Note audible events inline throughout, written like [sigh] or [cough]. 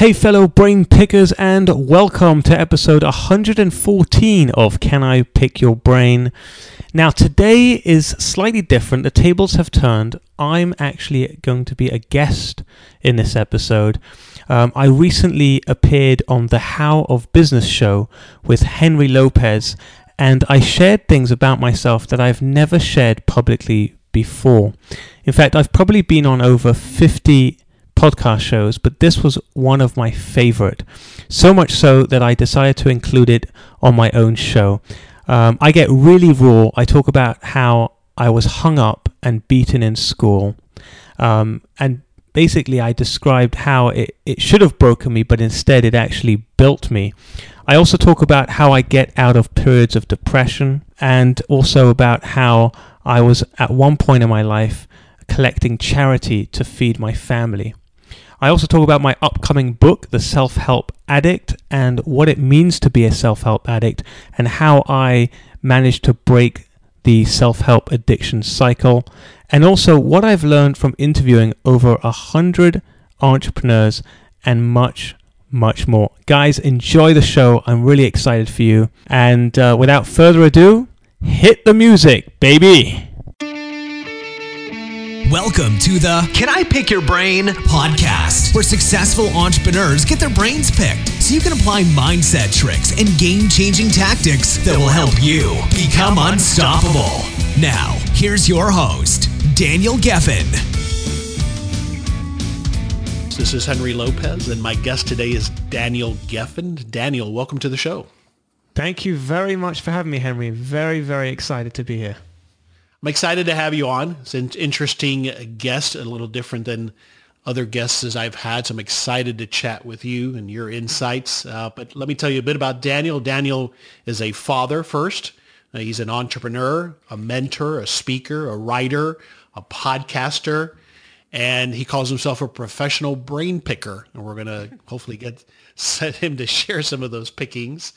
Hey, fellow brain pickers, and welcome to episode 114 of Can I Pick Your Brain? Now, today is slightly different. The tables have turned. I'm actually going to be a guest in this episode. Um, I recently appeared on the How of Business show with Henry Lopez, and I shared things about myself that I've never shared publicly before. In fact, I've probably been on over 50 podcast shows, but this was one of my favorite. So much so that I decided to include it on my own show. Um, I get really raw. I talk about how I was hung up and beaten in school. Um, and basically, I described how it, it should have broken me, but instead it actually built me. I also talk about how I get out of periods of depression and also about how I was at one point in my life collecting charity to feed my family. I also talk about my upcoming book, The Self Help Addict, and what it means to be a self help addict, and how I managed to break the self help addiction cycle, and also what I've learned from interviewing over a hundred entrepreneurs and much, much more. Guys, enjoy the show. I'm really excited for you. And uh, without further ado, hit the music, baby. Welcome to the Can I Pick Your Brain podcast, where successful entrepreneurs get their brains picked so you can apply mindset tricks and game changing tactics that will help you become unstoppable. Now, here's your host, Daniel Geffen. This is Henry Lopez, and my guest today is Daniel Geffen. Daniel, welcome to the show. Thank you very much for having me, Henry. Very, very excited to be here. I'm excited to have you on. It's an interesting guest, a little different than other guests as I've had. So I'm excited to chat with you and your insights. Uh, but let me tell you a bit about Daniel. Daniel is a father first. Uh, he's an entrepreneur, a mentor, a speaker, a writer, a podcaster, and he calls himself a professional brain picker. And we're going to hopefully get [laughs] set him to share some of those pickings.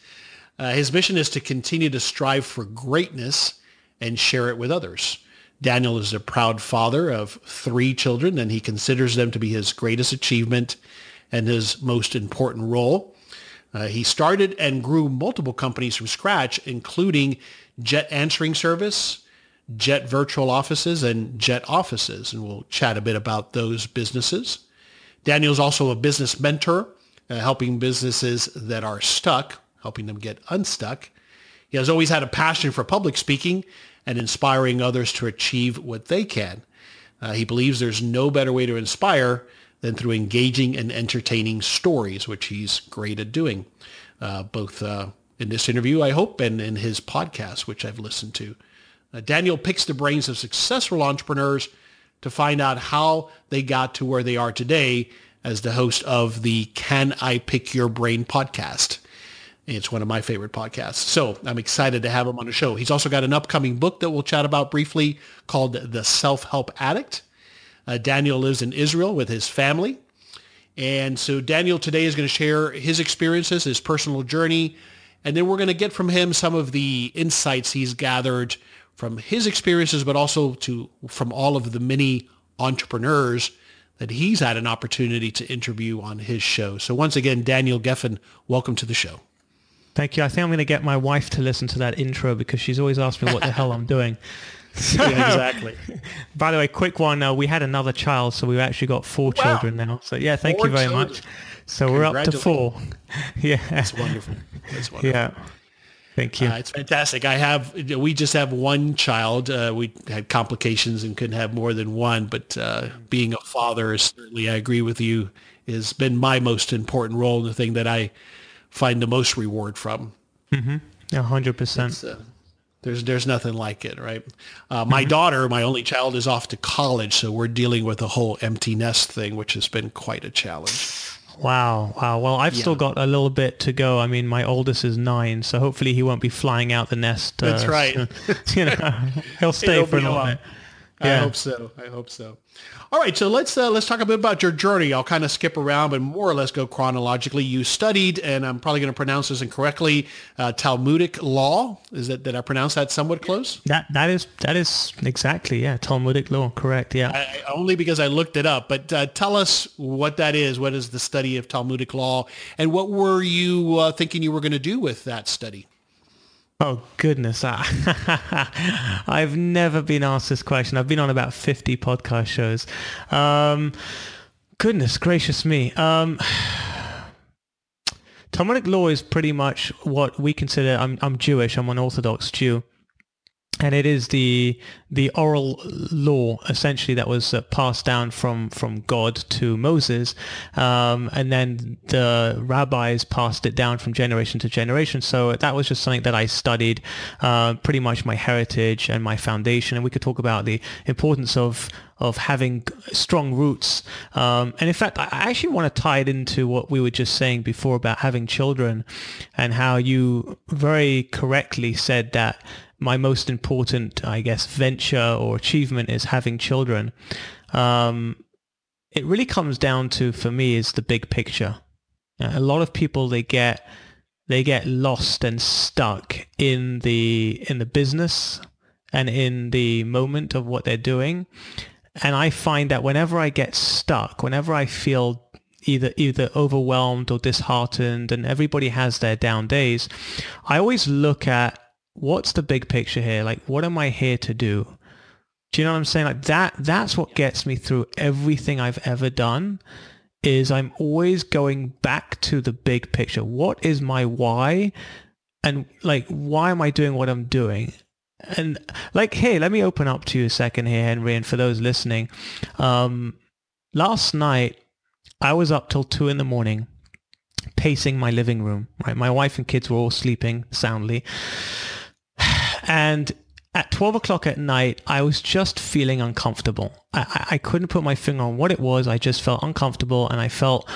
Uh, his mission is to continue to strive for greatness and share it with others. Daniel is a proud father of three children, and he considers them to be his greatest achievement and his most important role. Uh, he started and grew multiple companies from scratch, including Jet Answering Service, Jet Virtual Offices, and Jet Offices, and we'll chat a bit about those businesses. Daniel is also a business mentor, uh, helping businesses that are stuck, helping them get unstuck. He has always had a passion for public speaking and inspiring others to achieve what they can. Uh, he believes there's no better way to inspire than through engaging and entertaining stories, which he's great at doing, uh, both uh, in this interview, I hope, and in his podcast, which I've listened to. Uh, Daniel picks the brains of successful entrepreneurs to find out how they got to where they are today as the host of the Can I Pick Your Brain podcast. It's one of my favorite podcasts. So I'm excited to have him on the show. He's also got an upcoming book that we'll chat about briefly called The Self-Help Addict. Uh, Daniel lives in Israel with his family. And so Daniel today is going to share his experiences, his personal journey, and then we're going to get from him some of the insights he's gathered from his experiences, but also to from all of the many entrepreneurs that he's had an opportunity to interview on his show. So once again, Daniel Geffen, welcome to the show. Thank you. I think I'm going to get my wife to listen to that intro because she's always asked me what the hell I'm doing. So, [laughs] yeah, exactly. [laughs] By the way, quick one. Uh, we had another child, so we've actually got four wow. children now. So yeah, thank four you very children. much. So we're up to four. [laughs] yeah, that's wonderful. That's wonderful. Yeah. Thank you. Uh, it's fantastic. I have, we just have one child. Uh, we had complications and couldn't have more than one, but uh, being a father is certainly, I agree with you, has been my most important role and the thing that I find the most reward from. Mm-hmm. Yeah, hundred percent. Uh, there's there's nothing like it, right? Uh, my mm-hmm. daughter, my only child, is off to college, so we're dealing with the whole empty nest thing, which has been quite a challenge. Wow, wow. Well, I've yeah. still got a little bit to go. I mean, my oldest is nine, so hopefully he won't be flying out the nest. Uh, That's right. [laughs] you know, [laughs] he'll [laughs] stay for a little bit. I hope so. I hope so. All right, so let's uh, let's talk a bit about your journey. I'll kind of skip around, but more or less go chronologically. You studied, and I'm probably going to pronounce this incorrectly, uh, Talmudic law. Is that did I pronounce that somewhat close? That that is that is exactly yeah Talmudic law, correct? Yeah. I, only because I looked it up, but uh, tell us what that is. What is the study of Talmudic law, and what were you uh, thinking you were going to do with that study? Oh goodness, [laughs] I've never been asked this question. I've been on about 50 podcast shows. Um, goodness gracious me. Um, [sighs] Talmudic law is pretty much what we consider, I'm, I'm Jewish, I'm an Orthodox Jew and it is the the oral law essentially that was uh, passed down from from God to Moses, um, and then the rabbis passed it down from generation to generation. So that was just something that I studied, uh, pretty much my heritage and my foundation. And we could talk about the importance of of having strong roots. Um, and in fact, I actually want to tie it into what we were just saying before about having children and how you very correctly said that my most important, I guess, venture or achievement is having children. Um, it really comes down to, for me, is the big picture. A lot of people they get they get lost and stuck in the in the business and in the moment of what they're doing. And I find that whenever I get stuck, whenever I feel either either overwhelmed or disheartened, and everybody has their down days, I always look at what's the big picture here? Like, what am I here to do? Do you know what I'm saying? Like that, that's what gets me through everything I've ever done is I'm always going back to the big picture. What is my why? And like, why am I doing what I'm doing? And like, hey, let me open up to you a second here, Henry. And for those listening, um, last night I was up till two in the morning pacing my living room, right? My wife and kids were all sleeping soundly. And at 12 o'clock at night, I was just feeling uncomfortable. I, I couldn't put my finger on what it was. I just felt uncomfortable and I felt,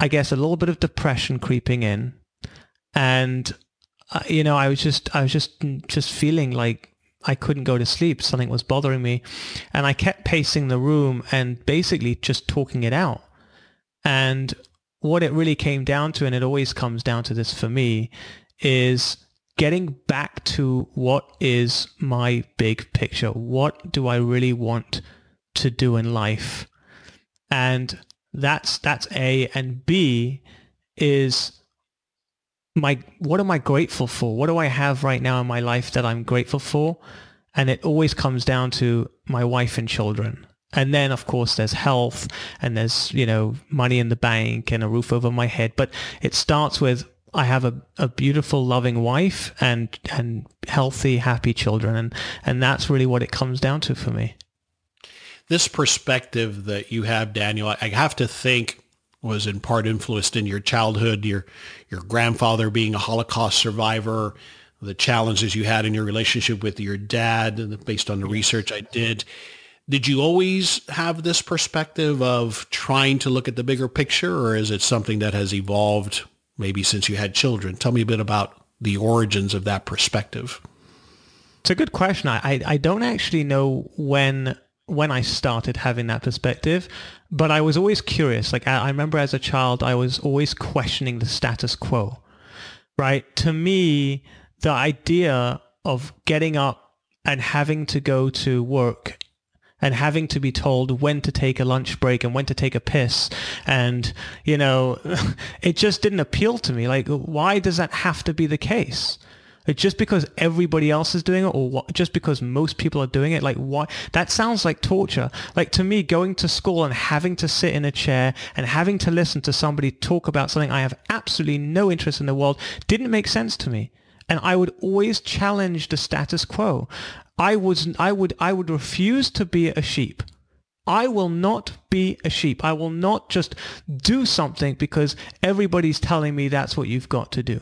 I guess, a little bit of depression creeping in. And, uh, you know, I was just, I was just, just feeling like I couldn't go to sleep. Something was bothering me. And I kept pacing the room and basically just talking it out. And what it really came down to, and it always comes down to this for me, is getting back to what is my big picture. What do I really want to do in life? And that's that's A and B is my what am I grateful for? What do I have right now in my life that I'm grateful for? And it always comes down to my wife and children. And then, of course, there's health and there's, you know, money in the bank and a roof over my head. But it starts with I have a, a beautiful, loving wife and and healthy, happy children, and and that's really what it comes down to for me. This perspective that you have, Daniel, I have to think was in part influenced in your childhood, your your grandfather being a Holocaust survivor, the challenges you had in your relationship with your dad, based on the research I did. Did you always have this perspective of trying to look at the bigger picture, or is it something that has evolved maybe since you had children. Tell me a bit about the origins of that perspective. It's a good question. I, I, don't actually know when when I started having that perspective, but I was always curious. Like I, I remember as a child, I was always questioning the status quo. Right? To me, the idea of getting up and having to go to work and having to be told when to take a lunch break and when to take a piss. And, you know, [laughs] it just didn't appeal to me. Like, why does that have to be the case? just because everybody else is doing it or what, just because most people are doing it like why that sounds like torture like to me going to school and having to sit in a chair and having to listen to somebody talk about something i have absolutely no interest in the world didn't make sense to me and I would always challenge the status quo. I was I would I would refuse to be a sheep. I will not be a sheep. I will not just do something because everybody's telling me that's what you've got to do.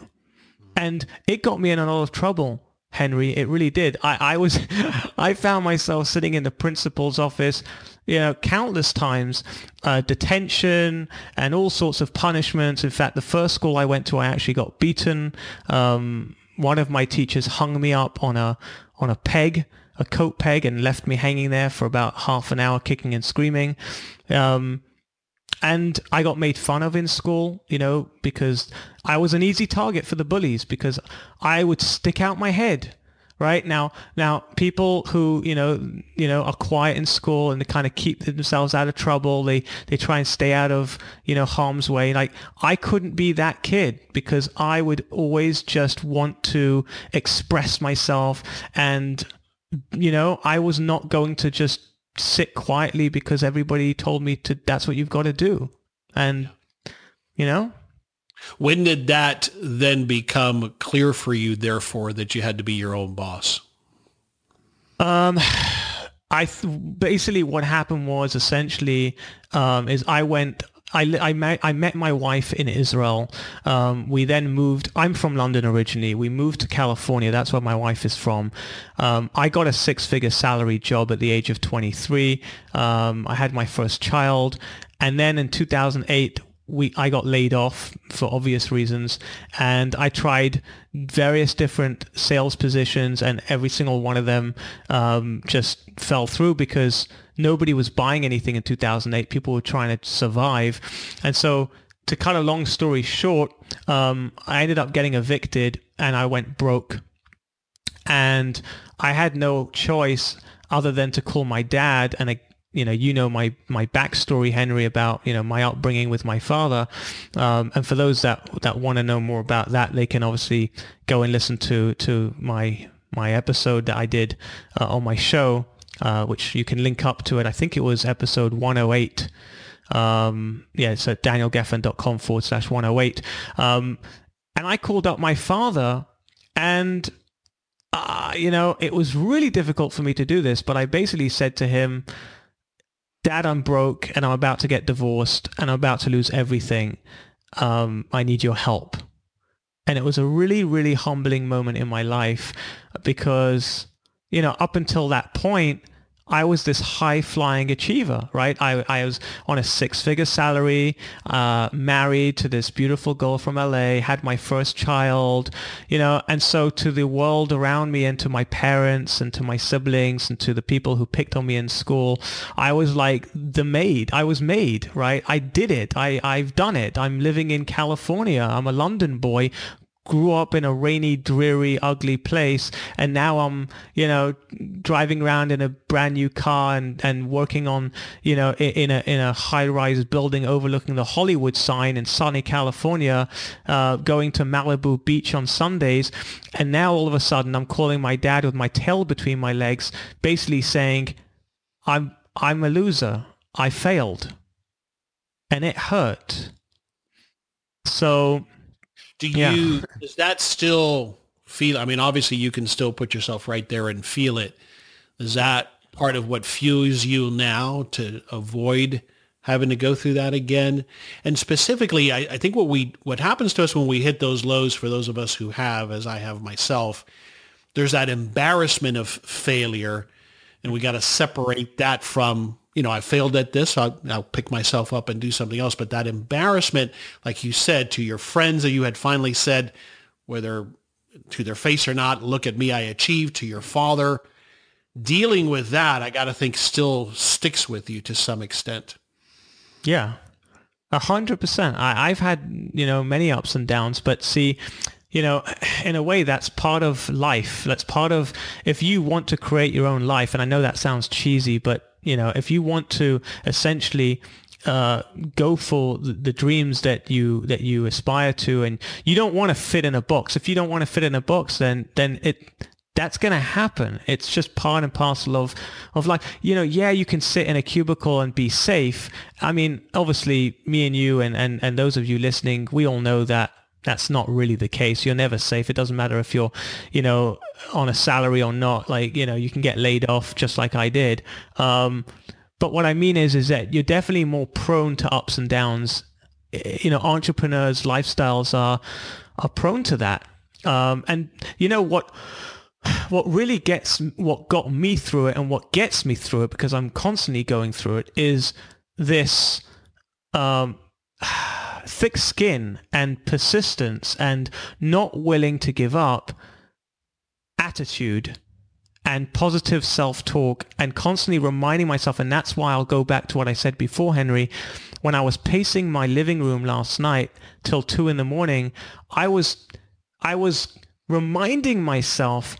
And it got me in a lot of trouble, Henry. It really did. I, I was [laughs] I found myself sitting in the principal's office, you know, countless times, uh, detention and all sorts of punishments. In fact, the first school I went to, I actually got beaten. Um, one of my teachers hung me up on a on a peg a coat peg and left me hanging there for about half an hour, kicking and screaming. Um, and I got made fun of in school, you know, because I was an easy target for the bullies because I would stick out my head right? Now now people who you know you know are quiet in school and they kind of keep themselves out of trouble they they try and stay out of you know harm's way. Like i couldn't be that kid because i would always just want to express myself and you know i was not going to just sit quietly because everybody told me to that's what you've got to do. And you know when did that then become clear for you, therefore, that you had to be your own boss? Um, I th- basically what happened was essentially um, is I went. I, I, met, I met my wife in Israel. Um, we then moved. I'm from London originally. We moved to California. That's where my wife is from. Um, I got a six-figure salary job at the age of 23. Um, I had my first child. And then in 2008, we I got laid off for obvious reasons, and I tried various different sales positions, and every single one of them um, just fell through because nobody was buying anything in 2008. People were trying to survive, and so to cut a long story short, um, I ended up getting evicted, and I went broke, and I had no choice other than to call my dad and you know, you know my my backstory, Henry, about you know my upbringing with my father. Um, and for those that that want to know more about that, they can obviously go and listen to to my my episode that I did uh, on my show, uh, which you can link up to it. I think it was episode 108. Um, yeah, at danielgeffen.com forward slash 108. Um, and I called up my father and uh, you know, it was really difficult for me to do this, but I basically said to him, Dad, I'm broke and I'm about to get divorced and I'm about to lose everything. Um, I need your help. And it was a really, really humbling moment in my life because, you know, up until that point, I was this high flying achiever, right? I, I was on a six figure salary, uh, married to this beautiful girl from LA, had my first child, you know, and so to the world around me and to my parents and to my siblings and to the people who picked on me in school, I was like the maid. I was made, right? I did it. I, I've done it. I'm living in California. I'm a London boy grew up in a rainy, dreary, ugly place, and now I'm, you know, driving around in a brand new car and, and working on, you know, in a in a high-rise building overlooking the Hollywood sign in sunny California, uh, going to Malibu Beach on Sundays, and now all of a sudden I'm calling my dad with my tail between my legs, basically saying, "I'm I'm a loser. I failed," and it hurt. So do you yeah. does that still feel I mean obviously you can still put yourself right there and feel it. Is that part of what fuels you now to avoid having to go through that again? And specifically I, I think what we what happens to us when we hit those lows for those of us who have, as I have myself, there's that embarrassment of failure and we got to separate that from you know, I failed at this. I'll, I'll, pick myself up and do something else. But that embarrassment, like you said, to your friends that you had finally said, whether to their face or not, look at me, I achieved, to your father, dealing with that, I got to think still sticks with you to some extent. Yeah, a hundred percent. I've had, you know, many ups and downs, but see, you know, in a way, that's part of life. That's part of, if you want to create your own life, and I know that sounds cheesy, but you know, if you want to essentially uh, go for the, dreams that you that you aspire to, and you don't want to fit in a box. If you don't want to fit in a box, then then it that's going to happen. It's just part and parcel of of like you know, yeah, you can sit in a cubicle and be safe. I mean, obviously, me and you and and and those of you listening, we all know that that's not really the case. You're never safe. It doesn't matter if you're, you know, on a salary or not. Like, you know, you can get laid off just like I did. Um, but what I mean is, is that you're definitely more prone to ups and downs. You know, entrepreneurs' lifestyles are are prone to that. Um, and you know what? What really gets what got me through it, and what gets me through it, because I'm constantly going through it, is this. Um, thick skin and persistence and not willing to give up attitude and positive self-talk and constantly reminding myself and that's why I'll go back to what I said before Henry when I was pacing my living room last night till 2 in the morning I was I was reminding myself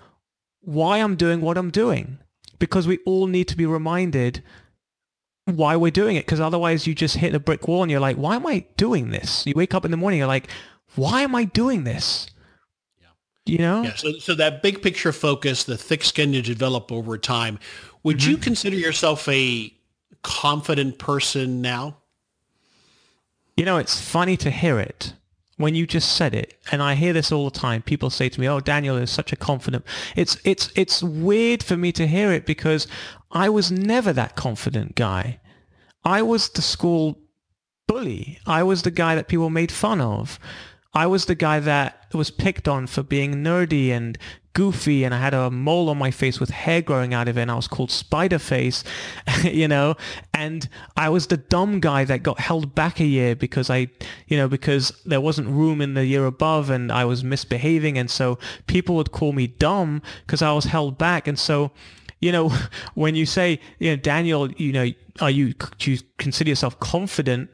why I'm doing what I'm doing because we all need to be reminded why we're doing it because otherwise you just hit a brick wall and you're like why am I doing this you wake up in the morning you're like why am I doing this you know? Yeah. So, so that big picture focus, the thick skin you develop over time, would mm-hmm. you consider yourself a confident person now? You know, it's funny to hear it when you just said it, and I hear this all the time. People say to me, "Oh, Daniel is such a confident." It's it's it's weird for me to hear it because I was never that confident guy. I was the school bully. I was the guy that people made fun of. I was the guy that was picked on for being nerdy and goofy and I had a mole on my face with hair growing out of it and I was called Spider Face, [laughs] you know, and I was the dumb guy that got held back a year because I, you know, because there wasn't room in the year above and I was misbehaving and so people would call me dumb because I was held back and so you know, [laughs] when you say, you know, Daniel, you know, are you, do you consider yourself confident?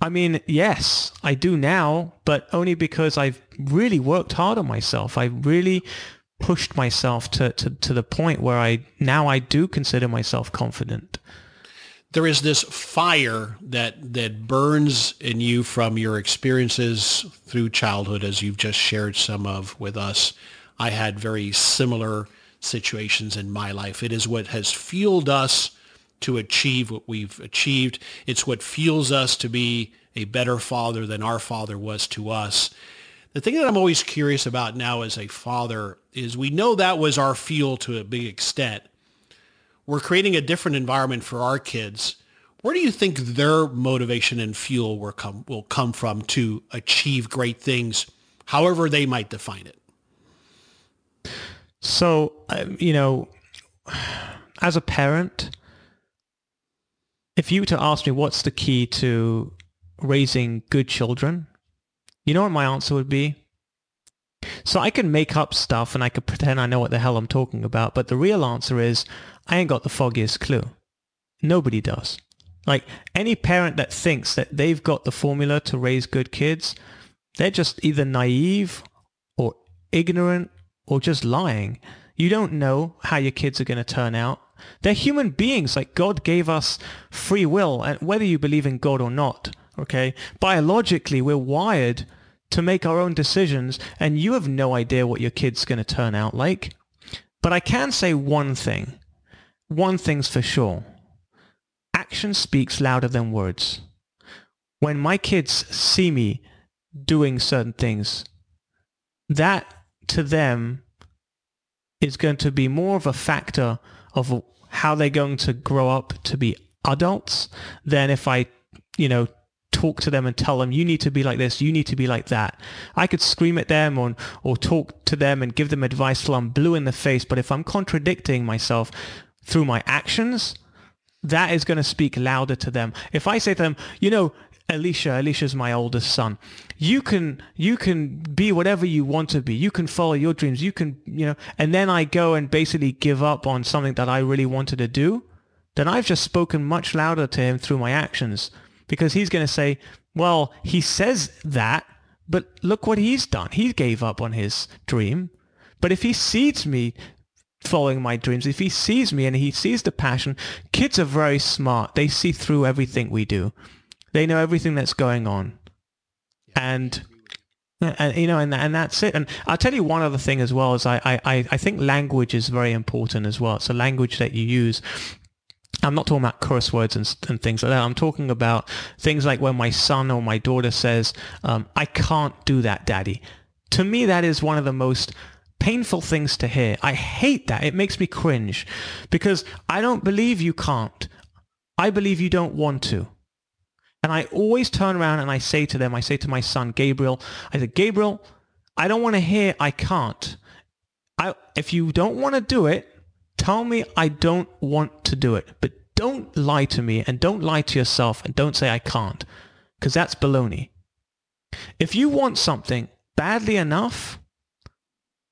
I mean, yes, I do now, but only because I've really worked hard on myself. I really pushed myself to, to, to the point where I now I do consider myself confident. There is this fire that that burns in you from your experiences through childhood, as you've just shared some of with us. I had very similar situations in my life. It is what has fueled us to achieve what we've achieved. It's what fuels us to be a better father than our father was to us. The thing that I'm always curious about now as a father is we know that was our fuel to a big extent. We're creating a different environment for our kids. Where do you think their motivation and fuel will come, will come from to achieve great things, however they might define it? So, um, you know, as a parent, if you were to ask me what's the key to raising good children, you know what my answer would be? So I can make up stuff and I could pretend I know what the hell I'm talking about, but the real answer is I ain't got the foggiest clue. Nobody does. Like any parent that thinks that they've got the formula to raise good kids, they're just either naive or ignorant or just lying. You don't know how your kids are going to turn out. They're human beings. Like God gave us free will, and whether you believe in God or not, okay, biologically we're wired to make our own decisions, and you have no idea what your kid's going to turn out like. But I can say one thing. One thing's for sure. Action speaks louder than words. When my kids see me doing certain things, that to them is going to be more of a factor of how they're going to grow up to be adults than if I, you know, talk to them and tell them you need to be like this, you need to be like that. I could scream at them or or talk to them and give them advice till I'm blue in the face, but if I'm contradicting myself through my actions, that is going to speak louder to them. If I say to them, you know, Alicia, Alicia's my oldest son. You can you can be whatever you want to be. You can follow your dreams. You can, you know, and then I go and basically give up on something that I really wanted to do, then I've just spoken much louder to him through my actions because he's going to say, well, he says that, but look what he's done. He gave up on his dream. But if he sees me following my dreams, if he sees me and he sees the passion, kids are very smart. They see through everything we do. They know everything that's going on. And and you know, and and that's it. And I'll tell you one other thing as well is I I I think language is very important as well. So language that you use. I'm not talking about curse words and, and things like that. I'm talking about things like when my son or my daughter says, um, "I can't do that, Daddy." To me, that is one of the most painful things to hear. I hate that. It makes me cringe because I don't believe you can't. I believe you don't want to. And I always turn around and I say to them, I say to my son, Gabriel, I said, Gabriel, I don't want to hear I can't. I, if you don't want to do it, tell me I don't want to do it. But don't lie to me and don't lie to yourself and don't say I can't because that's baloney. If you want something badly enough,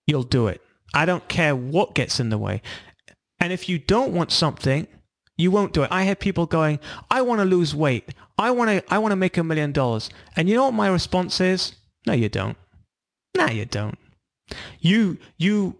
you'll do it. I don't care what gets in the way. And if you don't want something, you won't do it. I had people going, I want to lose weight. I want to, I want to make a million dollars. And you know what my response is? No, you don't. No, you don't. You, you,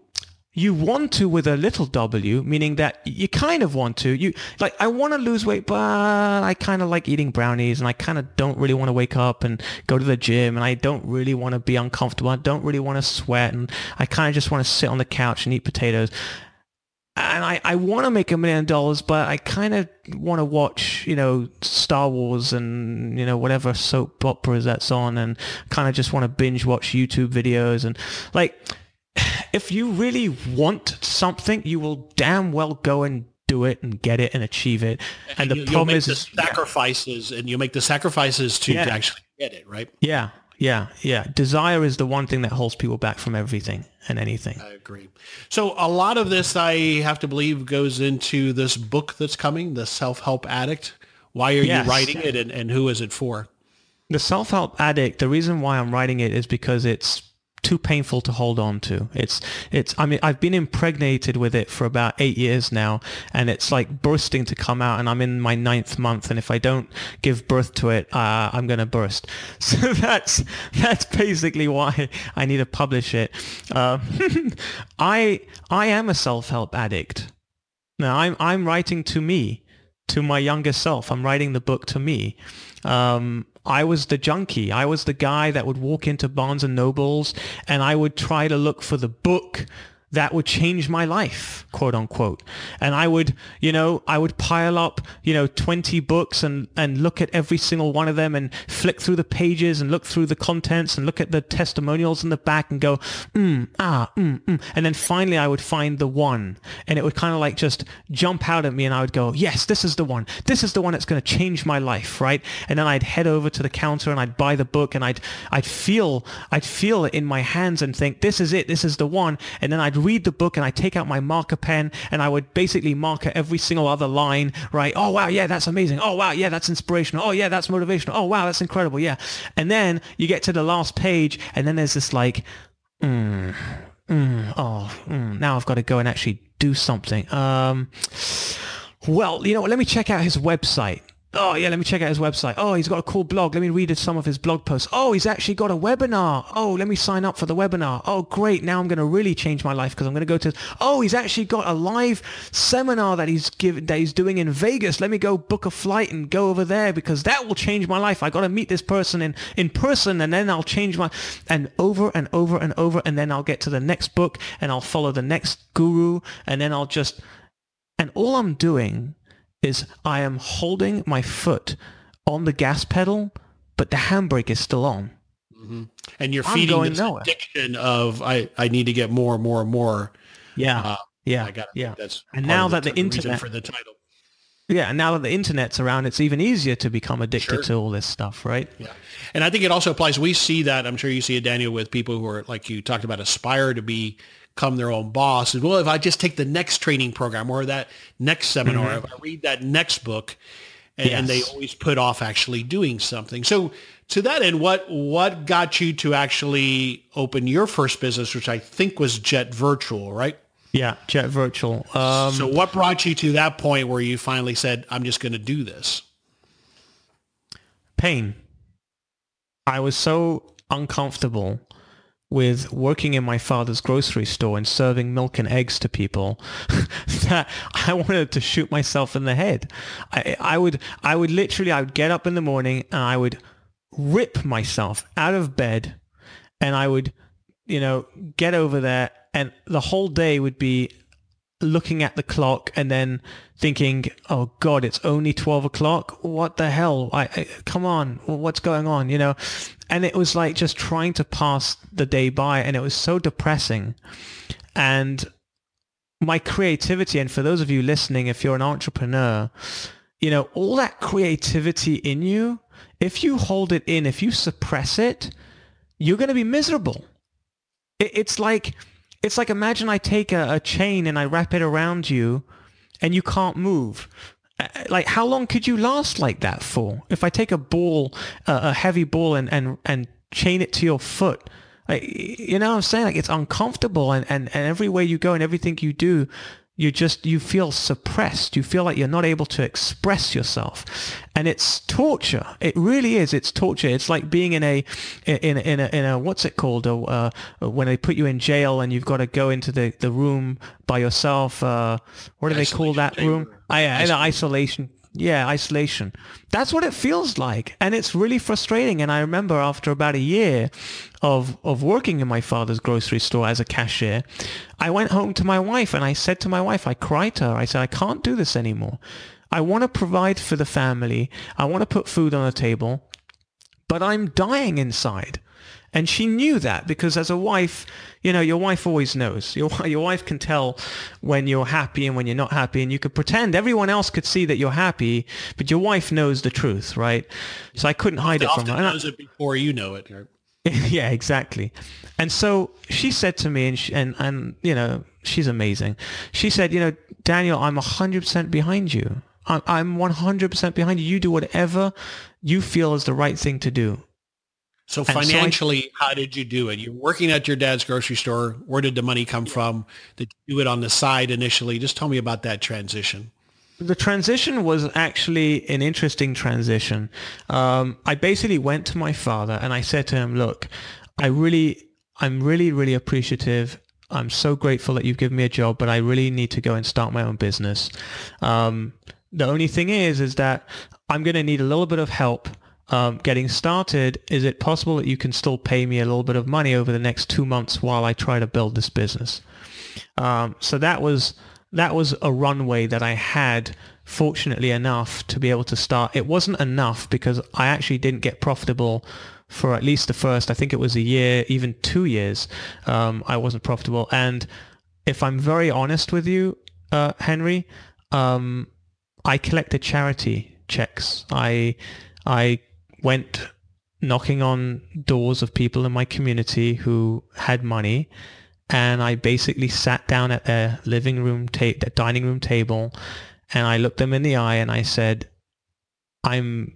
you want to with a little W, meaning that you kind of want to. You like, I want to lose weight, but I kind of like eating brownies and I kind of don't really want to wake up and go to the gym and I don't really want to be uncomfortable. I don't really want to sweat and I kind of just want to sit on the couch and eat potatoes and I, I want to make a million dollars, but I kind of want to watch, you know, Star Wars and, you know, whatever soap operas that's on and kind of just want to binge watch YouTube videos. And like, if you really want something, you will damn well go and do it and get it and achieve it. And, and the problem is, the sacrifices yeah. and you make the sacrifices to, yeah. to actually get it, right? Yeah. Yeah, yeah. Desire is the one thing that holds people back from everything and anything. I agree. So a lot of this, I have to believe, goes into this book that's coming, The Self-Help Addict. Why are yes. you writing it and, and who is it for? The Self-Help Addict, the reason why I'm writing it is because it's too painful to hold on to. It's it's I mean I've been impregnated with it for about eight years now, and it's like bursting to come out, and I'm in my ninth month, and if I don't give birth to it, uh, I'm gonna burst. [laughs] So that's that's basically why I need to publish it. Uh, [laughs] I I am a self-help addict. Now I'm I'm writing to me, to my younger self. I'm writing the book to me. Um, I was the junkie. I was the guy that would walk into Barnes and Nobles and I would try to look for the book that would change my life, quote unquote. And I would, you know, I would pile up, you know, 20 books and, and look at every single one of them and flick through the pages and look through the contents and look at the testimonials in the back and go, mm, ah, mm, mm. And then finally I would find the one and it would kind of like just jump out at me and I would go, yes, this is the one. This is the one that's going to change my life, right? And then I'd head over to the counter and I'd buy the book and I'd, I'd feel, I'd feel it in my hands and think, this is it. This is the one. And then I'd read the book and I take out my marker pen and I would basically marker every single other line, right? Oh, wow, yeah, that's amazing. Oh, wow, yeah, that's inspirational. Oh, yeah, that's motivational. Oh, wow, that's incredible. Yeah. And then you get to the last page and then there's this like, mm, mm, oh, mm, now I've got to go and actually do something. Um, well, you know? Let me check out his website oh yeah, let me check out his website. Oh, he's got a cool blog. Let me read some of his blog posts. Oh, he's actually got a webinar. Oh, let me sign up for the webinar. Oh, great. Now I'm going to really change my life because I'm going to go to, oh, he's actually got a live seminar that he's given, that he's doing in Vegas. Let me go book a flight and go over there because that will change my life. I got to meet this person in, in person and then I'll change my, and over and over and over. And then I'll get to the next book and I'll follow the next guru and then I'll just, and all I'm doing is I am holding my foot on the gas pedal, but the handbrake is still on. Mm-hmm. And you're feeding this nowhere. addiction of I, I need to get more, and more, and more. Yeah, uh, yeah, I got yeah. That's and now that the, the internet for the title. Yeah, and now that the internet's around, it's even easier to become addicted sure. to all this stuff, right? Yeah, and I think it also applies. We see that. I'm sure you see it, Daniel, with people who are like you talked about, aspire to be become their own boss. And well, if I just take the next training program or that next seminar, mm-hmm. if I read that next book, and, yes. and, they always put off actually doing something. So to that end, what what got you to actually open your first business, which I think was Jet Virtual, right? Yeah, Jet Virtual. Um, so what brought you to that point where you finally said, "I'm just going to do this"? Pain. I was so uncomfortable with working in my father's grocery store and serving milk and eggs to people [laughs] that I wanted to shoot myself in the head. I, I would, I would literally, I would get up in the morning and I would rip myself out of bed and I would, you know, get over there and the whole day would be looking at the clock and then thinking, "Oh God, it's only twelve o'clock. What the hell? I, I, come on, what's going on?" You know, and it was like just trying to pass the day by, and it was so depressing. And my creativity, and for those of you listening, if you're an entrepreneur, you know, all that creativity in you, if you hold it in, if you suppress it, you're going to be miserable. It, it's like it's like imagine I take a, a chain and I wrap it around you and you can't move. Uh, like how long could you last like that for? If I take a ball, uh, a heavy ball and, and, and chain it to your foot, Like, you know what I'm saying? Like it's uncomfortable and, and, and everywhere you go and everything you do, you just you feel suppressed. You feel like you're not able to express yourself. And it's torture. It really is. It's torture. It's like being in a in in a, in a what's it called? Uh, uh, when they put you in jail and you've got to go into the the room by yourself uh, what do they call that room? I, in isolation yeah, isolation. That's what it feels like. And it's really frustrating. And I remember after about a year of, of working in my father's grocery store as a cashier, I went home to my wife and I said to my wife, I cried to her. I said, I can't do this anymore. I want to provide for the family. I want to put food on the table, but I'm dying inside. And she knew that because as a wife, you know, your wife always knows. Your, [laughs] your wife can tell when you're happy and when you're not happy. And you could pretend everyone else could see that you're happy, but your wife knows the truth, right? So I couldn't hide it from her. knows it before you know it. [laughs] yeah, exactly. And so she said to me, and, she, and, and, you know, she's amazing. She said, you know, Daniel, I'm 100% behind you. I'm, I'm 100% behind you. You do whatever you feel is the right thing to do. So financially, so I, how did you do it? You're working at your dad's grocery store. Where did the money come from? Did you do it on the side initially? Just tell me about that transition. The transition was actually an interesting transition. Um, I basically went to my father and I said to him, look, I really, I'm really, really appreciative. I'm so grateful that you've given me a job, but I really need to go and start my own business. Um, the only thing is, is that I'm going to need a little bit of help um, getting started, is it possible that you can still pay me a little bit of money over the next two months while I try to build this business? Um, so that was that was a runway that I had, fortunately enough, to be able to start. It wasn't enough because I actually didn't get profitable for at least the first, I think it was a year, even two years. Um, I wasn't profitable. And if I'm very honest with you, uh, Henry, um, I collected charity checks. I I went knocking on doors of people in my community who had money and I basically sat down at their living room, ta- their dining room table, and I looked them in the eye and I said, "I'm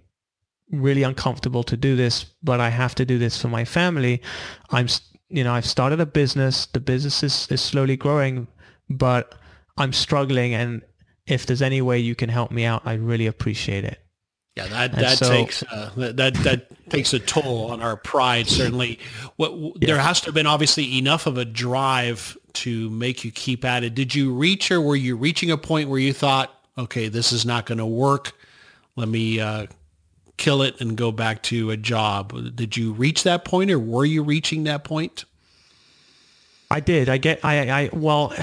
really uncomfortable to do this, but I have to do this for my family. I'm, you know, I've started a business. The business is, is slowly growing, but I'm struggling, and if there's any way you can help me out, I'd really appreciate it." Yeah, that that so, takes uh, that that takes a toll on our pride. Certainly, what yeah. there has to have been obviously enough of a drive to make you keep at it. Did you reach or were you reaching a point where you thought, okay, this is not going to work? Let me uh, kill it and go back to a job. Did you reach that point, or were you reaching that point? I did. I get. I. I. Well.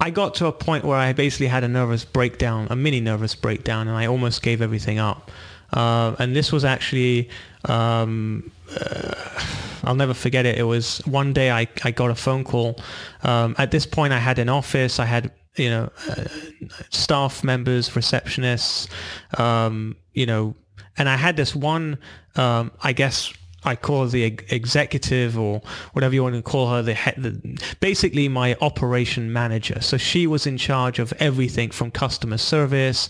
I got to a point where I basically had a nervous breakdown, a mini nervous breakdown, and I almost gave everything up. Uh, and this was actually, um, uh, I'll never forget it. It was one day I, I got a phone call. Um, at this point, I had an office. I had you know uh, staff members, receptionists, um, you know, and I had this one, um, I guess I call her the executive or whatever you want to call her, the, the, basically my operation manager. So she was in charge of everything from customer service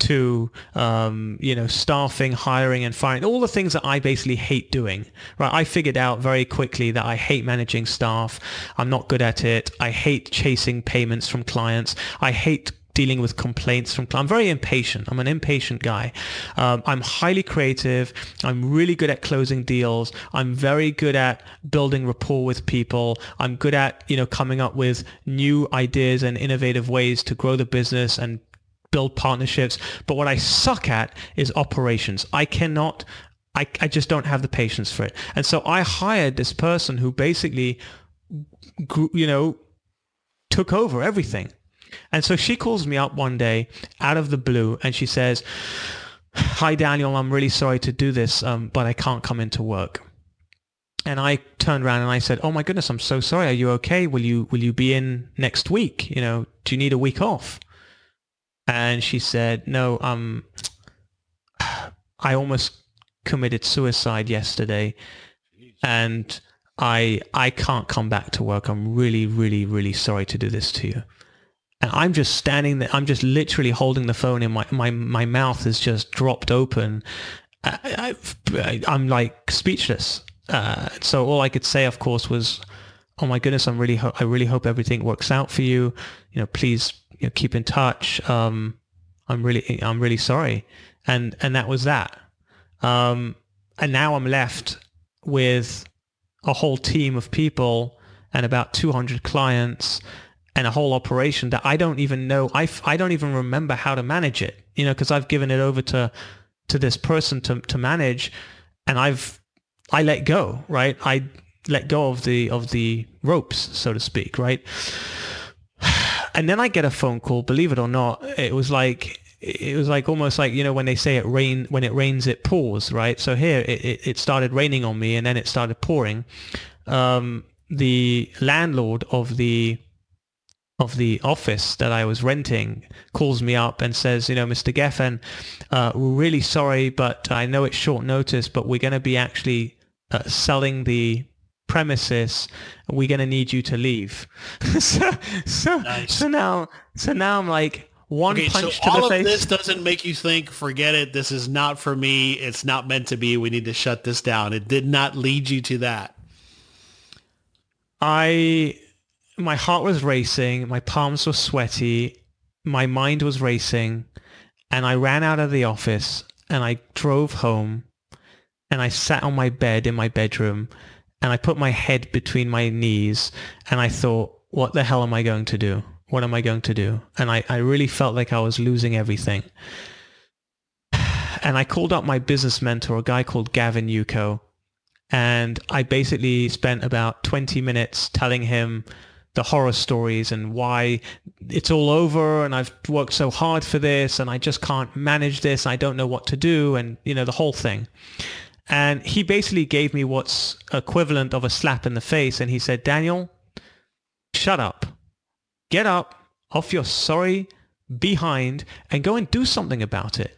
to um, you know staffing, hiring, and firing, all the things that I basically hate doing. Right, I figured out very quickly that I hate managing staff. I'm not good at it. I hate chasing payments from clients. I hate dealing with complaints from clients. I'm very impatient. I'm an impatient guy. Um, I'm highly creative. I'm really good at closing deals. I'm very good at building rapport with people. I'm good at, you know, coming up with new ideas and innovative ways to grow the business and build partnerships. But what I suck at is operations. I cannot I, I just don't have the patience for it. And so I hired this person who basically, you know, took over everything. And so she calls me up one day out of the blue and she says, hi, Daniel, I'm really sorry to do this, um, but I can't come into work. And I turned around and I said, oh my goodness, I'm so sorry. Are you okay? Will you, will you be in next week? You know, do you need a week off? And she said, no, um, I almost committed suicide yesterday and I, I can't come back to work. I'm really, really, really sorry to do this to you and I'm just standing there. I'm just literally holding the phone in my my my mouth is just dropped open. I, am like speechless, uh, so all I could say, of course, was, "Oh my goodness, I'm really, ho- I really hope everything works out for you. You know, please you know, keep in touch. Um, I'm really, I'm really sorry." And and that was that. Um, and now I'm left with a whole team of people and about 200 clients and a whole operation that I don't even know. I, I don't even remember how to manage it, you know, because I've given it over to, to this person to, to manage and I've, I let go, right? I let go of the, of the ropes, so to speak, right? [sighs] And then I get a phone call, believe it or not, it was like, it was like almost like you know when they say it rain when it rains it pours right so here it, it, it started raining on me and then it started pouring um, the landlord of the of the office that I was renting calls me up and says, you know, Mr. Geffen, uh, we're really sorry, but I know it's short notice, but we're going to be actually uh, selling the premises. We're going to need you to leave. [laughs] so, so, nice. so now, so now I'm like, one okay, punch so to all the face. of this doesn't make you think, forget it. This is not for me. It's not meant to be. We need to shut this down. It did not lead you to that. I, my heart was racing. My palms were sweaty. My mind was racing. And I ran out of the office and I drove home and I sat on my bed in my bedroom and I put my head between my knees and I thought, what the hell am I going to do? what am I going to do? And I, I really felt like I was losing everything. [sighs] And I called up my business mentor, a guy called Gavin Yuko, and I basically spent about 20 minutes telling him the horror stories and why it's all over and I've worked so hard for this and I just can't manage this. I don't know what to do and, you know, the whole thing. And he basically gave me what's equivalent of a slap in the face and he said, Daniel, shut up Get up off your sorry behind and go and do something about it.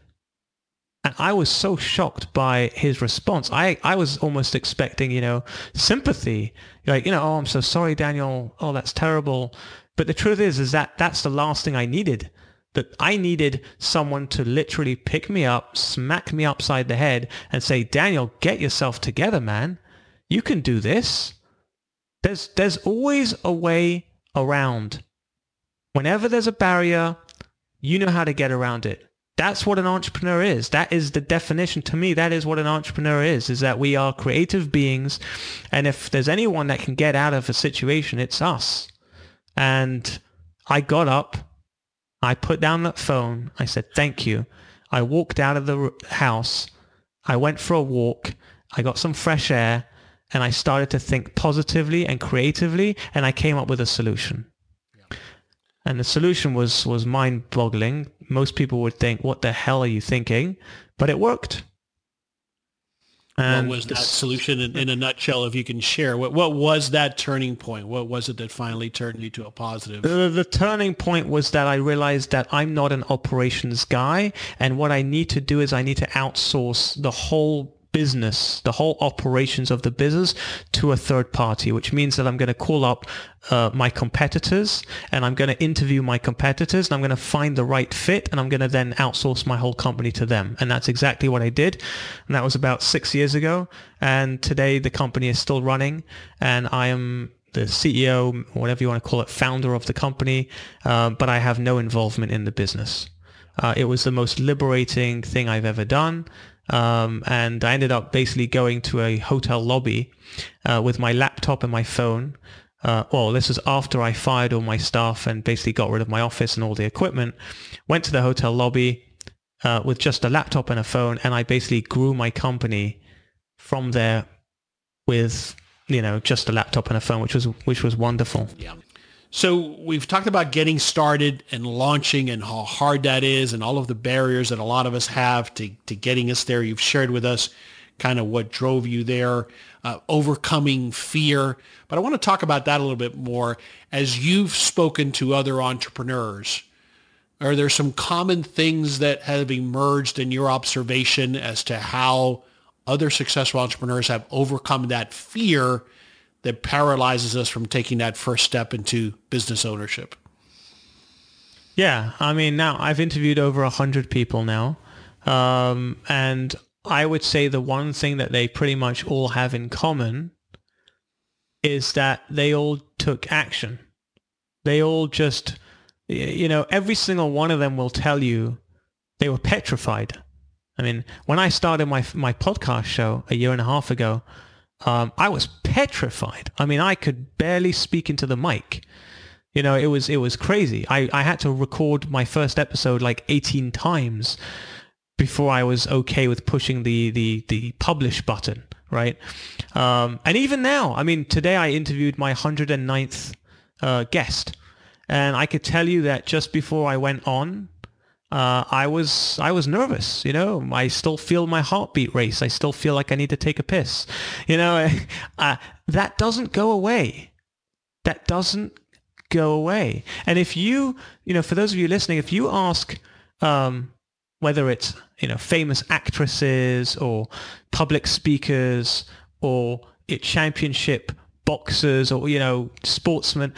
And I was so shocked by his response. I, I was almost expecting, you know, sympathy. Like, you know, oh, I'm so sorry, Daniel. Oh, that's terrible. But the truth is, is that that's the last thing I needed. That I needed someone to literally pick me up, smack me upside the head and say, Daniel, get yourself together, man. You can do this. There's, there's always a way around Whenever there's a barrier, you know how to get around it. That's what an entrepreneur is. That is the definition to me. That is what an entrepreneur is, is that we are creative beings. And if there's anyone that can get out of a situation, it's us. And I got up. I put down that phone. I said, thank you. I walked out of the house. I went for a walk. I got some fresh air and I started to think positively and creatively and I came up with a solution. And the solution was, was mind-boggling. Most people would think, what the hell are you thinking? But it worked. And what was that solution in, in, a nutshell, if you can share? What, what was that turning point? What was it that finally turned you to a positive? The, the turning point was that I realized that I'm not an operations guy. And what I need to do is I need to outsource the whole business, the whole operations of the business to a third party, which means that I'm going to call up uh, my competitors and I'm going to interview my competitors and I'm going to find the right fit and I'm going to then outsource my whole company to them. And that's exactly what I did. And that was about six years ago. And today the company is still running and I am the CEO, whatever you want to call it, founder of the company, uh, but I have no involvement in the business. Uh, it was the most liberating thing I've ever done. Um, and I ended up basically going to a hotel lobby uh, with my laptop and my phone. Uh, well, this was after I fired all my staff and basically got rid of my office and all the equipment. Went to the hotel lobby uh, with just a laptop and a phone, and I basically grew my company from there with you know just a laptop and a phone, which was which was wonderful. Yeah. So we've talked about getting started and launching and how hard that is and all of the barriers that a lot of us have to, to getting us there. You've shared with us kind of what drove you there, uh, overcoming fear. But I want to talk about that a little bit more as you've spoken to other entrepreneurs. Are there some common things that have emerged in your observation as to how other successful entrepreneurs have overcome that fear that paralyzes us from taking that first step into business ownership? Yeah, I mean, now I've interviewed over a hundred people now, um, and I would say the one thing that they pretty much all have in common is that they all took action. They all just, you know, every single one of them will tell you they were petrified. I mean, when I started my my podcast show a year and a half ago, um, I was petrified. I mean, I could barely speak into the mic. You know, it was it was crazy. I, I had to record my first episode like 18 times before I was okay with pushing the the the publish button, right? Um, and even now, I mean, today I interviewed my 109th uh, guest, and I could tell you that just before I went on, uh, I was I was nervous. You know, I still feel my heartbeat race. I still feel like I need to take a piss. You know, [laughs] uh, that doesn't go away. That doesn't go away. And if you, you know, for those of you listening, if you ask um, whether it's you know famous actresses or public speakers or it championship boxers or you know sportsmen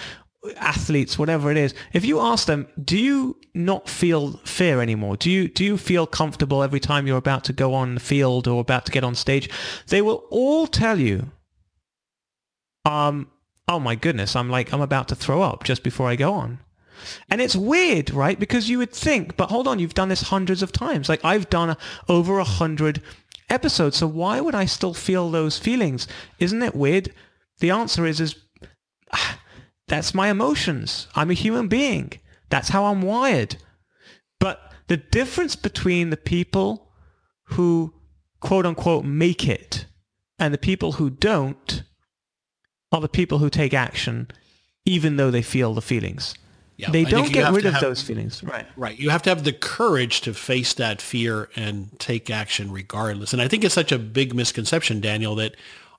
athletes, whatever it is, if you ask them, do you not feel fear anymore? Do you do you feel comfortable every time you're about to go on the field or about to get on stage? They will all tell you, um, oh my goodness, I'm like I'm about to throw up just before I go on. And it's weird, right? Because you would think, but hold on, you've done this hundreds of times. Like I've done over a hundred episodes, so why would I still feel those feelings? Isn't it weird? The answer is, is that's my emotions. I'm a human being. That's how I'm wired. But the difference between the people who quote unquote make it and the people who don't are the people who take action even though they feel the feelings. Yeah, they I don't get rid of have, those feelings. Right. Right. You have to have the courage to face that fear and take action regardless. And I think it's such a big misconception, Daniel, that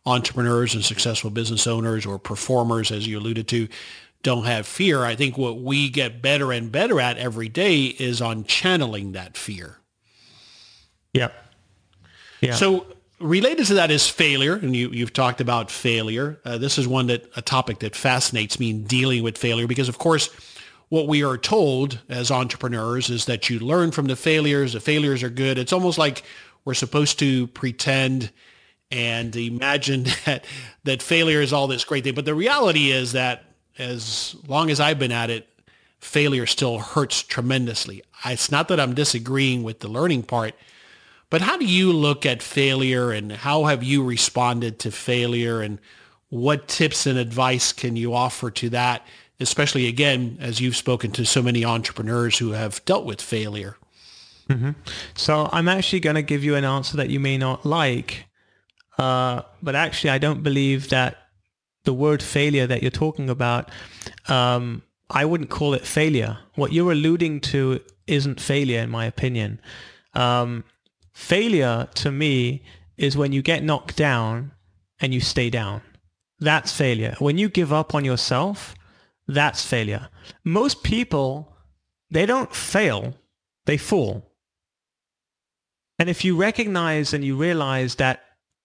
entrepreneurs and successful business owners or performers, as you alluded to, don't have fear. I think what we get better and better at every day is on channeling that fear. Yep. Yeah. So related to that is failure, and you, you've talked about failure. Uh, this is one that a topic that fascinates me in dealing with failure because, of course, what we are told as entrepreneurs is that you learn from the failures. The failures are good. It's almost like we're supposed to pretend and imagine [laughs] that that failure is all this great thing. But the reality is that as long as I've been at it, failure still hurts tremendously. It's not that I'm disagreeing with the learning part, but how do you look at failure and how have you responded to failure and what tips and advice can you offer to that, especially again, as you've spoken to so many entrepreneurs who have dealt with failure? Mm-hmm. So I'm actually going to give you an answer that you may not like, uh, but actually, I don't believe that the word failure that you're talking about, um, I wouldn't call it failure. What you're alluding to isn't failure, in my opinion. Um, failure to me is when you get knocked down and you stay down. That's failure. When you give up on yourself, that's failure. Most people, they don't fail, they fall. And if you recognize and you realize that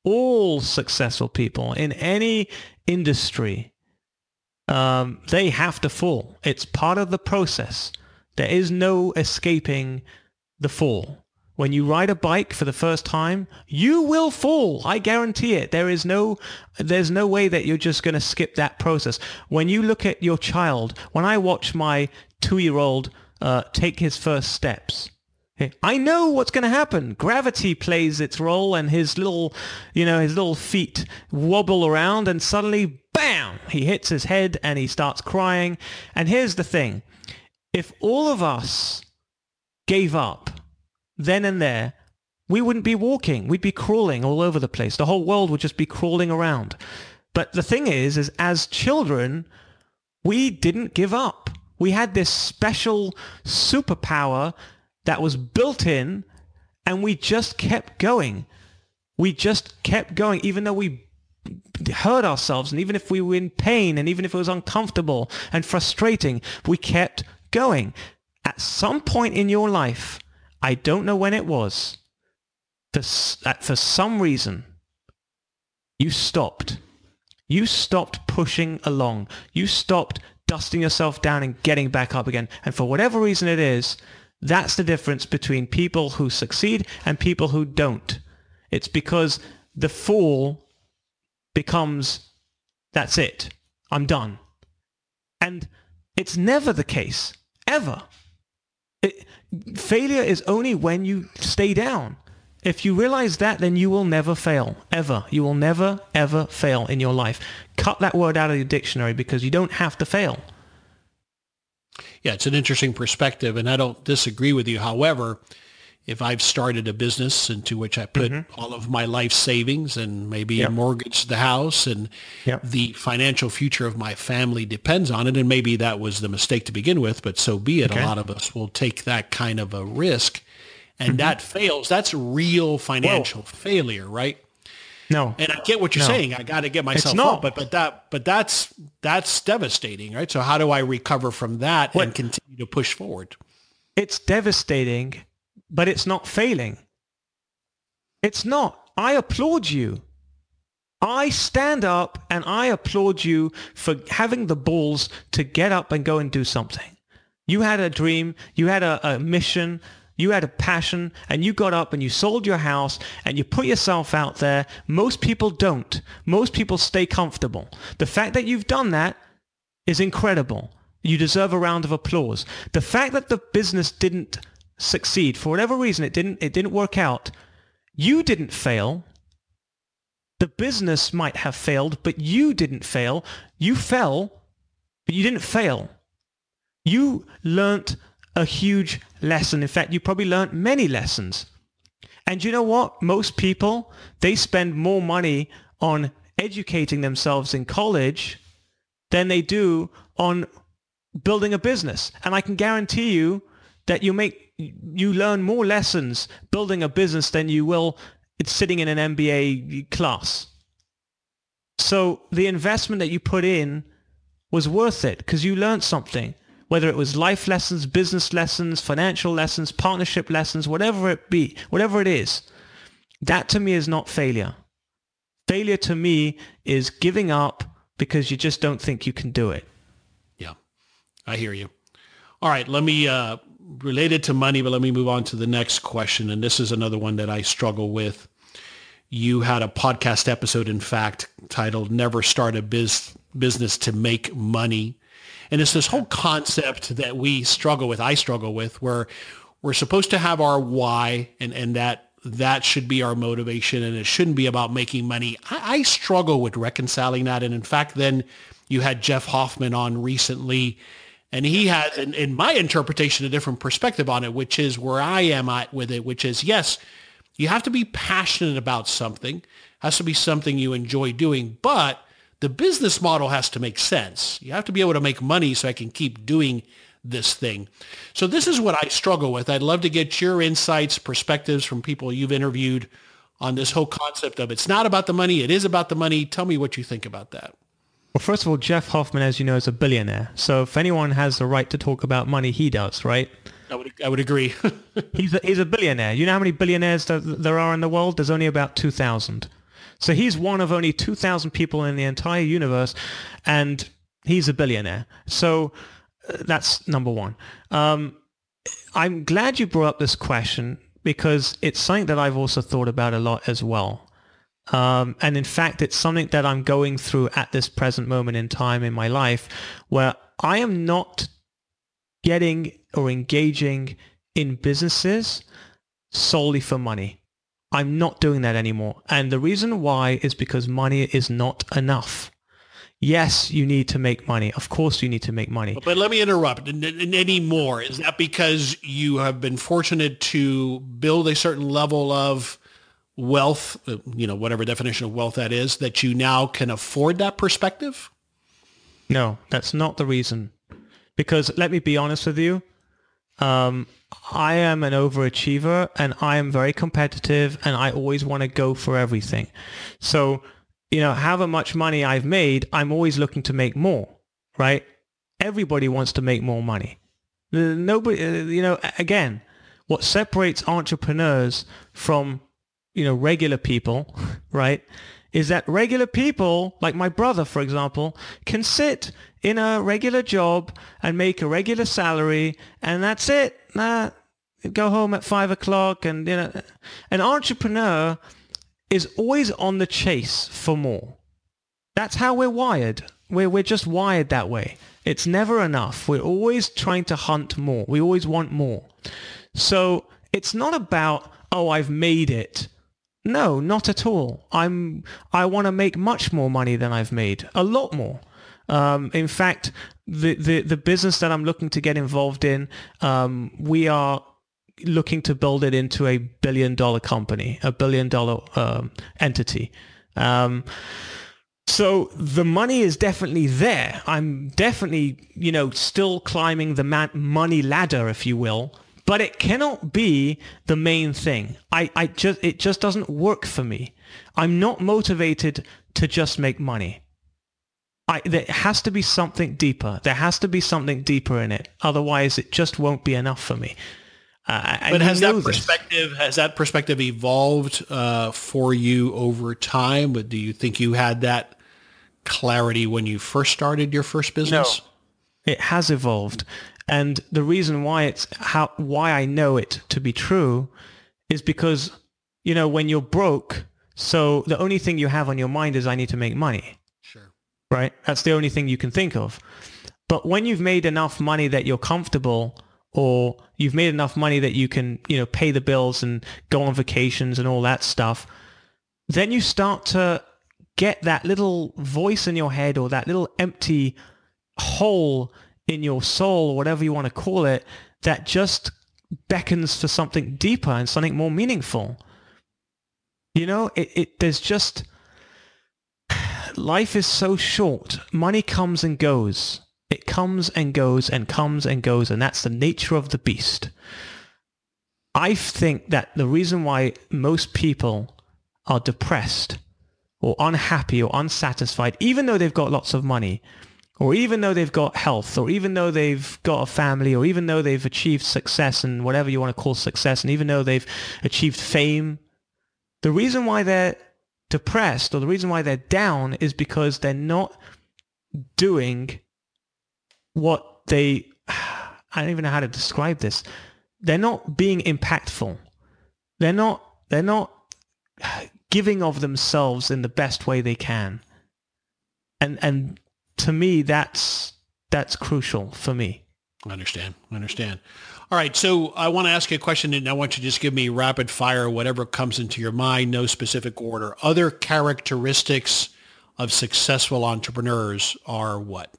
all successful people in any industry, um, they have to fall. It's part of the process. There is no escaping the fall. When you ride a bike for the first time, you will fall. I guarantee it. There is no, there's no way that you're just going to skip that process. When you look at your child, when I watch my two-year-old uh, take his first steps, I know what's going to happen. Gravity plays its role and his little, you know, his little feet wobble around and suddenly, bam, he hits his head and he starts crying. And here's the thing. If all of us gave up then and there, we wouldn't be walking. We'd be crawling all over the place. The whole world would just be crawling around. But the thing is, is as children, we didn't give up. We had this special superpower that was built in and we just kept going. We just kept going even though we hurt ourselves and even if we were in pain and even if it was uncomfortable and frustrating, we kept going. At some point in your life, I don't know when it was, for, for some reason, you stopped. You stopped pushing along. You stopped dusting yourself down and getting back up again. And for whatever reason it is, that's the difference between people who succeed and people who don't. It's because the fool becomes, that's it. I'm done. And it's never the case, ever. It, failure is only when you stay down. If you realize that, then you will never fail, ever. You will never, ever fail in your life. Cut that word out of your dictionary because you don't have to fail. Yeah, it's an interesting perspective, and I don't disagree with you. However, if I've started a business into which I put mm-hmm. all of my life savings and maybe yep. mortgage the house and yep. the financial future of my family depends on it, and maybe that was the mistake to begin with, but so be it. Okay. A lot of us will take that kind of a risk, and mm-hmm. that fails. That's real financial Whoa. failure, right? No, and I get what you're no. saying. I got to get myself up, but but that but that's that's devastating, right? So how do I recover from that what? and continue to push forward? It's devastating but it's not failing. It's not. I applaud you. I stand up and I applaud you for having the balls to get up and go and do something. You had a dream, you had a, a, mission, you had a passion, and you got up and you sold your house and you put yourself out there. Most people don't. Most people stay comfortable. The fact that you've done that is incredible. You deserve a round of applause. The fact that the business didn't succeed for whatever reason it didn't it didn't work out you didn't fail the business might have failed but you didn't fail you fell but you didn't fail you learnt a huge lesson. In fact you probably learnt many lessons. And you know what? Most people they spend more money on educating themselves in college than they do on building a business. And i can guarantee you that you make you learn more lessons building a business than you will it's sitting in an MBA class. So the investment that you put in was worth it because you learned something, whether it was life lessons, business lessons, financial lessons, partnership lessons, whatever it be, whatever it is. That to me is not failure. Failure to me is giving up because you just don't think you can do it. Yeah, I hear you. All right, let me uh, related to money, but let me move on to the next question. And this is another one that I struggle with. You had a podcast episode, in fact, titled Never Start a Biz- Business to Make Money. And it's this whole concept that we struggle with, I struggle with, where we're supposed to have our why and, and that that should be our motivation and it shouldn't be about making money. I, I struggle with reconciling that. And in fact, then you had Jeff Hoffman on recently and he has, in, in my interpretation, a different perspective on it, which is where I am at with it, which is, yes, you have to be passionate about something, has to be something you enjoy doing, but the business model has to make sense. You have to be able to make money so I can keep doing this thing. So this is what I struggle with. I'd love to get your insights, perspectives from people you've interviewed on this whole concept of it's not about the money, it is about the money. Tell me what you think about that. Well, first of all, Jeff Hoffman, as you know, is a billionaire. So if anyone has the right to talk about money, he does, right? I would, I would agree. [laughs] he's, a, he's a billionaire. You know how many billionaires there are in the world? There's only about 2,000. So he's one of only 2,000 people in the entire universe, and he's a billionaire. So uh, that's number one. Um, I'm glad you brought up this question because it's something that I've also thought about a lot as well. Um, and in fact, it's something that I'm going through at this present moment in time in my life where I am not getting or engaging in businesses solely for money. I'm not doing that anymore. And the reason why is because money is not enough. Yes, you need to make money. Of course you need to make money. But let me interrupt. Any more? Is that because you have been fortunate to build a certain level of wealth, uh, you know, whatever definition of wealth that is, that you now can afford that perspective? No, that's not the reason. Because let me be honest with you, um, I am an overachiever and I am very competitive and I always want to go for everything. So, you know, however much money I've made, I'm always looking to make more, right? Everybody wants to make more money. Nobody, uh, you know, again, what separates entrepreneurs from you know, regular people, [laughs] right, is that regular people, like my brother, for example, can sit in a regular job and make a regular salary, and that's it. Nah, go home at five o'clock, and you know, an entrepreneur is always on the chase for more. That's how we're wired. We're, we're just wired that way. It's never enough. We're always trying to hunt more. We always want more. So it's not about, oh, I've made it. No, not at all. I'm, I want to make much more money than I've made. A lot more. Um, in fact, the, the, the business that I'm looking to get involved in, um, we are looking to build it into a billion dollar company, a billion dollar um, entity. Um, so the money is definitely there. I'm definitely, you know, still climbing the man- money ladder, if you will, but it cannot be the main thing. I, I just, it just doesn't work for me. I'm not motivated to just make money. I, there has to be something deeper. There has to be something deeper in it. Otherwise, it just won't be enough for me. Uh, but has that perspective this. has that perspective evolved uh, for you over time? But do you think you had that clarity when you first started your first business? No, it has evolved, and the reason why it's how why I know it to be true is because you know when you're broke, so the only thing you have on your mind is I need to make money. Sure. Right. That's the only thing you can think of. But when you've made enough money that you're comfortable or you've made enough money that you can, you know, pay the bills and go on vacations and all that stuff, then you start to get that little voice in your head or that little empty hole in your soul or whatever you want to call it that just beckons for something deeper and something more meaningful. You know, it, it there's just life is so short. Money comes and goes. It comes and goes and comes and goes, and that's the nature of the beast. I think that the reason why most people are depressed or unhappy or unsatisfied, even though they've got lots of money, or even though they've got health, or even though they've got a family, or even though they've achieved success and whatever you want to call success, and even though they've achieved fame, the reason why they're depressed or the reason why they're down is because they're not doing what they, [sighs] I don't even know how to describe this. They're not being impactful. They're not, they're not [sighs] giving of themselves in the best way they can. And, and to me, that's, that's crucial for me. I understand. I understand. All right. So I want to ask you a question and I want you to just give me rapid fire, whatever comes into your mind, no specific order. Other characteristics of successful entrepreneurs are what?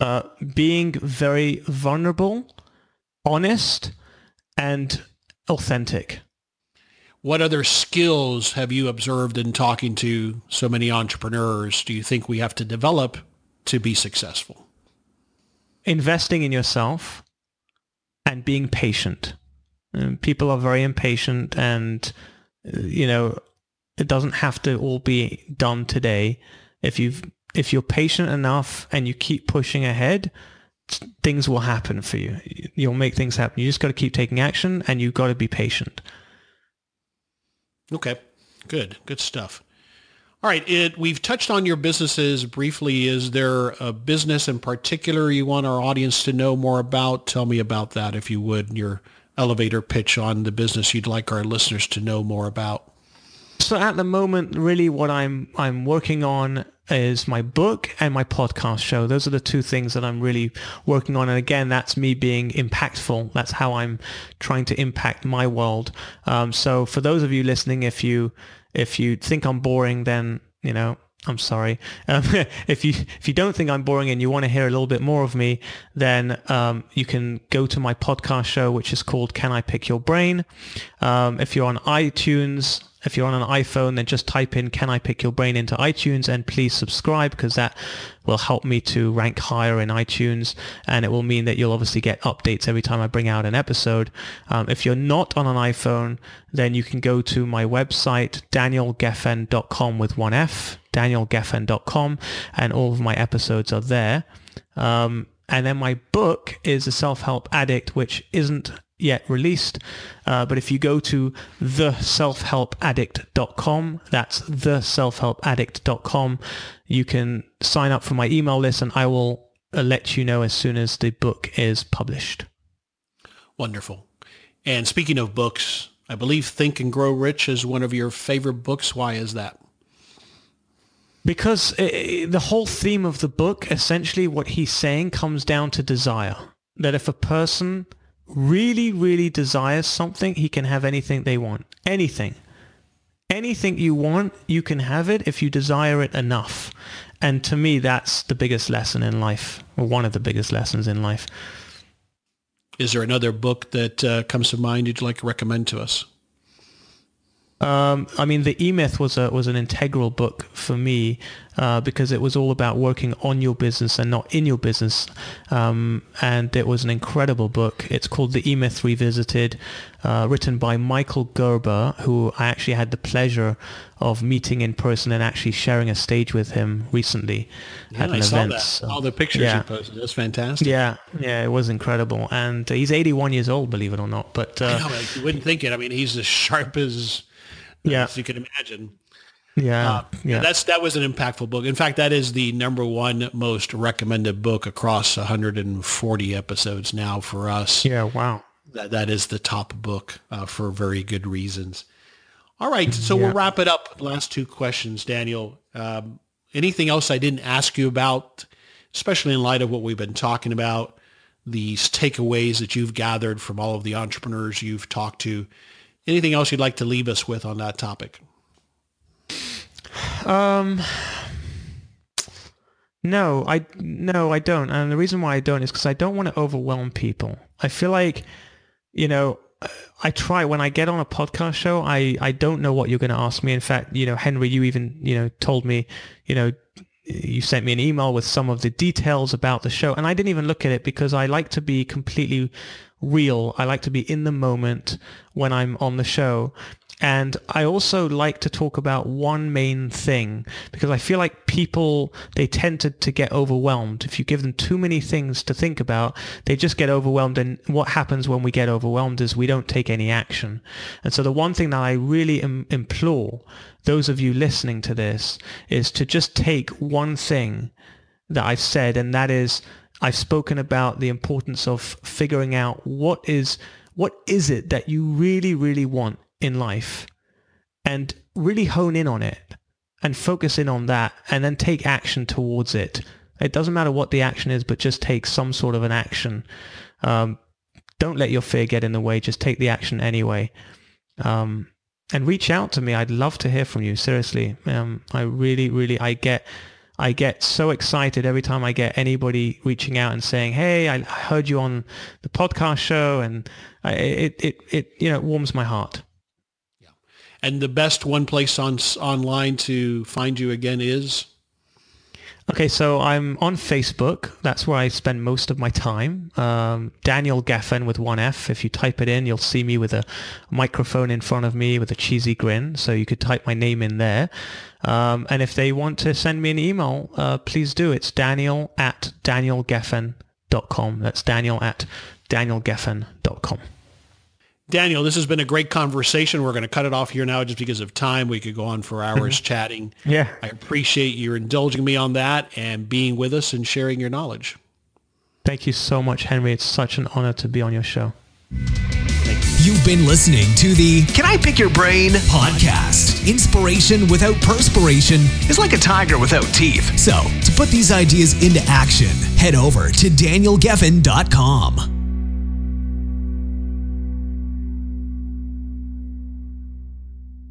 uh, being very vulnerable, honest, and authentic. What other skills have you observed in talking to so many entrepreneurs do you think we have to develop to be successful? Investing in yourself and being patient. Um, people are very impatient and, uh, you know, it doesn't have to all be done today. If you've if you're patient enough and you keep pushing ahead, things will happen for you. You'll make things happen. You just got to keep taking action and you've got to be patient. Okay. Good. Good stuff. All right. It, we've touched on your businesses briefly. Is there a business in particular you want our audience to know more about? Tell me about that, if you would, your elevator pitch on the business you'd like our listeners to know more about. So at the moment, really what I'm I'm working on is my book and my podcast show. Those are the two things that I'm really working on. And again, that's me being impactful. That's how I'm trying to impact my world. Um, so for those of you listening, if you if you think I'm boring, then you know I'm sorry. Um, [laughs] if you if you don't think I'm boring and you want to hear a little bit more of me, then um, you can go to my podcast show, which is called "Can I Pick Your Brain?" Um, if you're on iTunes, if you're on an iPhone, then just type in Can I Pick Your Brain into iTunes and please subscribe because that will help me to rank higher in iTunes and it will mean that you'll obviously get updates every time I bring out an episode. Um, if you're not on an iPhone, then you can go to my website, danielgeffen.com with one F, danielgeffen.com, and all of my episodes are there. Um, and then my book is The Self-Help Addict, which isn't yet released. Uh, but if you go to theselfhelpaddict.com, that's theselfhelpaddict.com, you can sign up for my email list and I will uh, let you know as soon as the book is published. Wonderful. And speaking of books, I believe Think and Grow Rich is one of your favorite books. Why is that? Because it, the whole theme of the book, essentially what he's saying comes down to desire. That if a person really, really desires something, he can have anything they want. Anything. Anything you want, you can have it if you desire it enough. And to me, that's the biggest lesson in life, or one of the biggest lessons in life. Is there another book that uh, comes to mind you'd like to recommend to us? Um, I mean, the E Myth was a was an integral book for me uh, because it was all about working on your business and not in your business, um, and it was an incredible book. It's called The E Myth Revisited, uh, written by Michael Gerber, who I actually had the pleasure of meeting in person and actually sharing a stage with him recently yeah, at an I saw that. So, All the pictures yeah. you posted. That's fantastic. yeah, yeah, it was incredible, and he's 81 years old, believe it or not. But uh, know, you wouldn't think it. I mean, he's as sharp as, Yeah. as you can imagine. yeah, Uh, yeah, That's that was an impactful book. In fact, that is the number one most recommended book across 140 episodes now for us. yeah. Wow. That that is the top book uh, for very good reasons. All right, so Yeah. we'll wrap it up. Last two questions, Daniel. Um, anything else I didn't ask you about, especially in light of what we've been talking about, these takeaways that you've gathered from all of the entrepreneurs you've talked to? Anything else you'd like to leave us with on that topic? Um, no, I no, I don't. And the reason why I don't is because I don't want to overwhelm people. I feel like, you know, I try when I get on a podcast show. I I don't know what you're going to ask me. In fact, you know, Henry, you even you know told me, you know. You sent me an email with some of the details about the show, and I didn't even look at it because I like to be completely real. I like to be in the moment when I'm on the show. And I also like to talk about one main thing because I feel like people, they tend to, to get overwhelmed. If you give them too many things to think about, they just get overwhelmed. And what happens when we get overwhelmed is we don't take any action. And so the one thing that I really Im- implore those of you listening to this is to just take one thing that I've said, and that is I've spoken about the importance of figuring out what is what is it that you really, really want in life and really hone in on it and focus in on that and then take action towards it. It doesn't matter what the action is, but just take some sort of an action. Um, don't let your fear get in the way. Just take the action anyway. Um, and reach out to me. I'd love to hear from you. Seriously. Um, I really, really, I get, I get so excited every time I get anybody reaching out and saying, "Hey, I heard you on the podcast show," and I, it, it, it, you know, it warms my heart. Yeah, And the best one place on online to find you again is Okay, so I'm on Facebook. That's where I spend most of my time. Um, Daniel Geffen with one F. If you type it in, you'll see me with a microphone in front of me with a cheesy grin. So you could type my name in there. Um, and if they want to send me an email, uh, please do. It's daniel at danielgeffen.com. That's daniel at danielgeffen.com. Daniel, this has been a great conversation. We're going to cut it off here now just because of time. We could go on for hours [laughs] chatting. Yeah. I appreciate you indulging me on that and being with us and sharing your knowledge. Thank you so much, Henry. It's such an honor to be on your show. You've been listening to the Can I Pick Your Brain podcast. Inspiration without perspiration is like a tiger without teeth. So, to put these ideas into action, head over to danielgeffen.com.